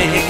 the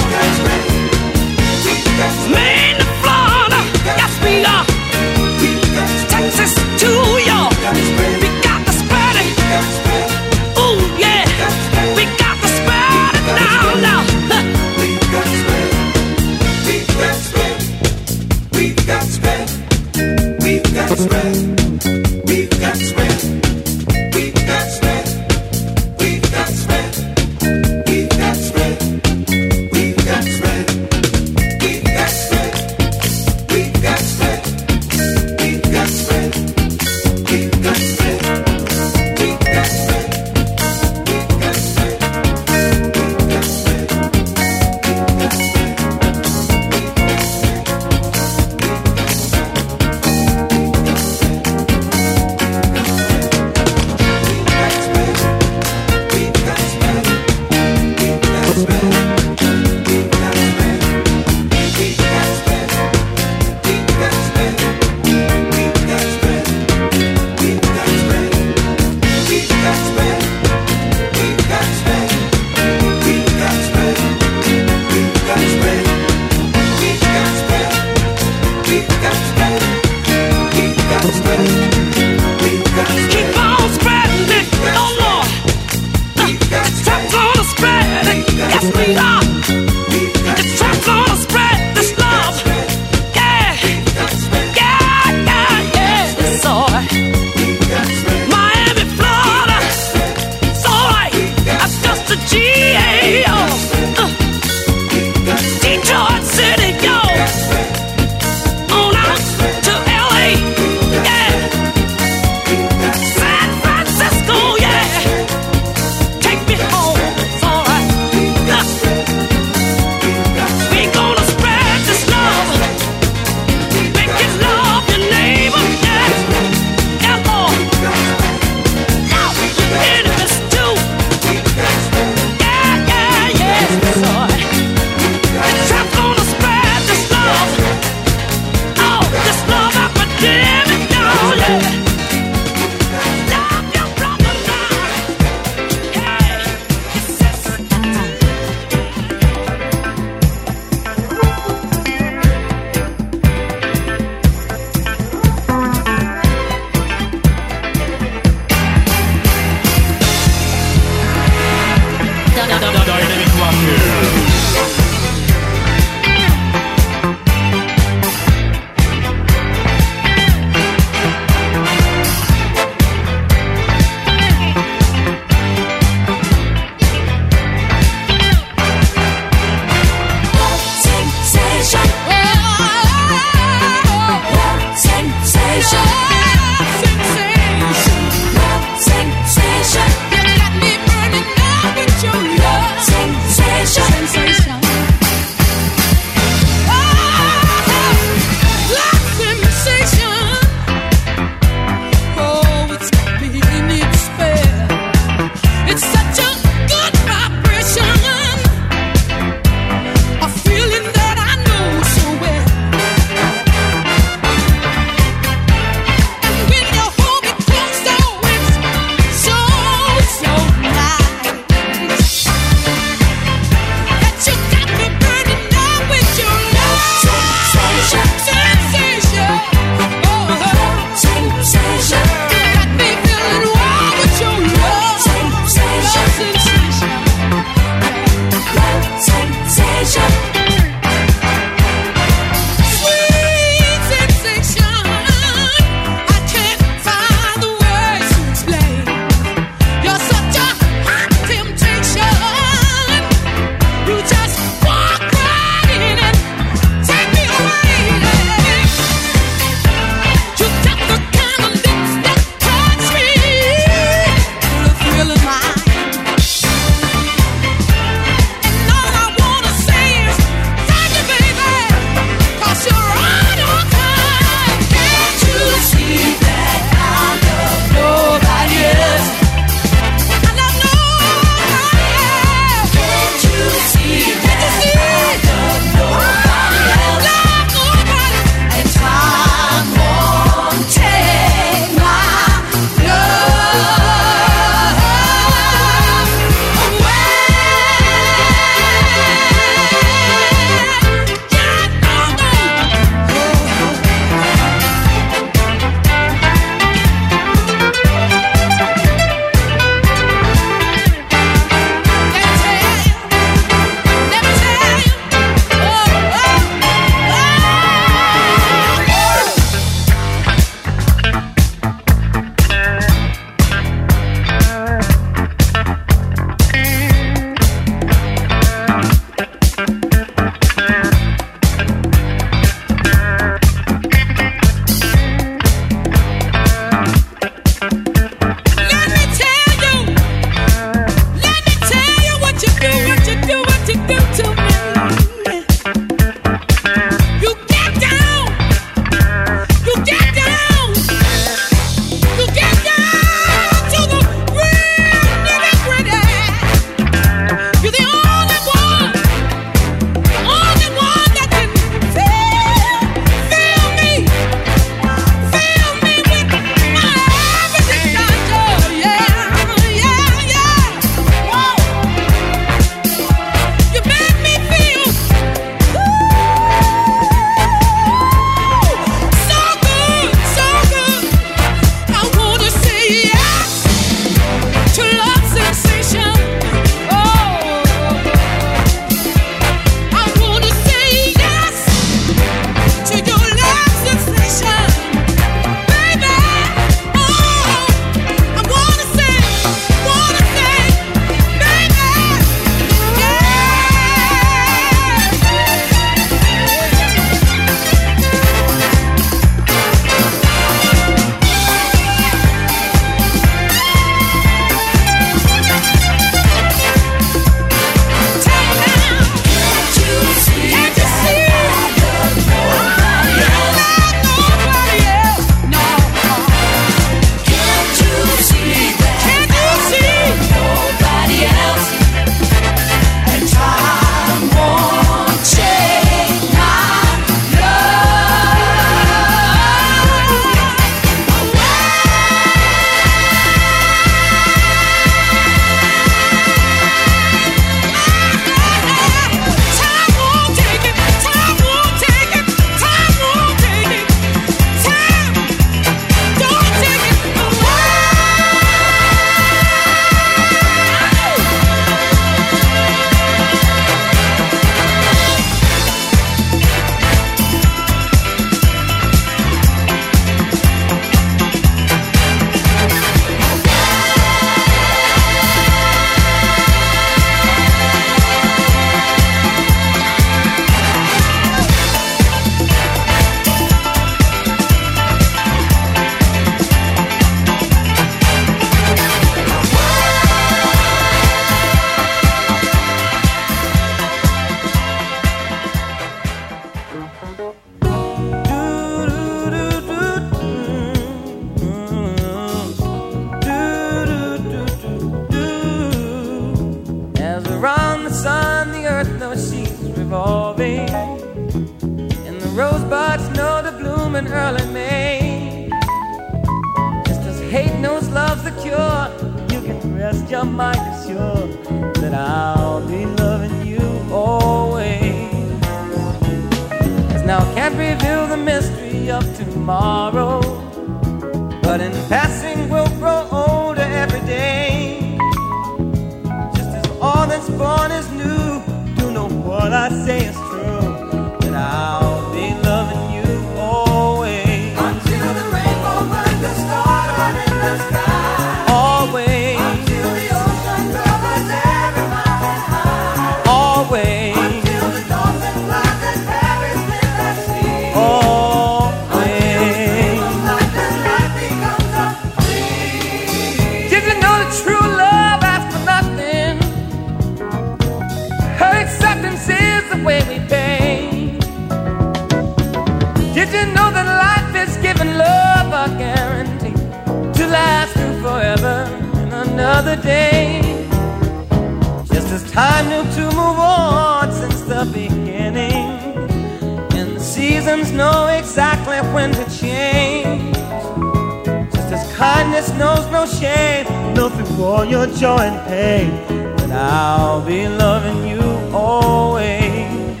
for joy and pain, but I'll be loving you always.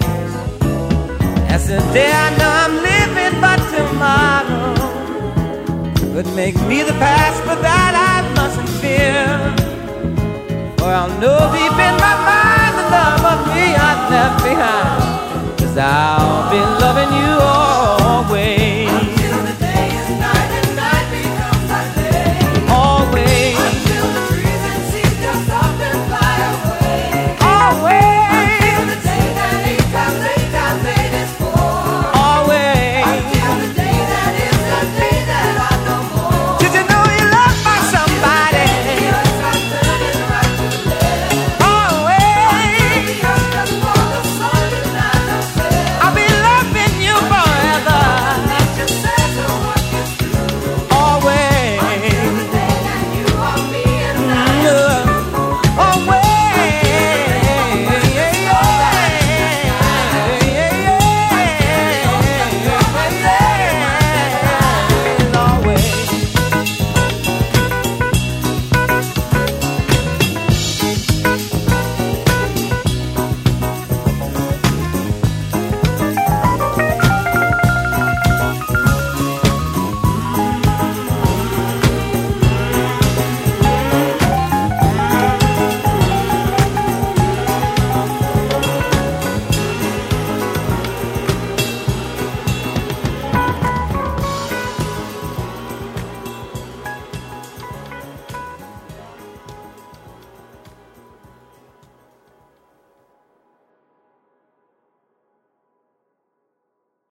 As the day I know I'm living but tomorrow could make me the past, but that I mustn't fear. For I'll know deep in my mind the love of me I've left behind, cause I'll be loving you always.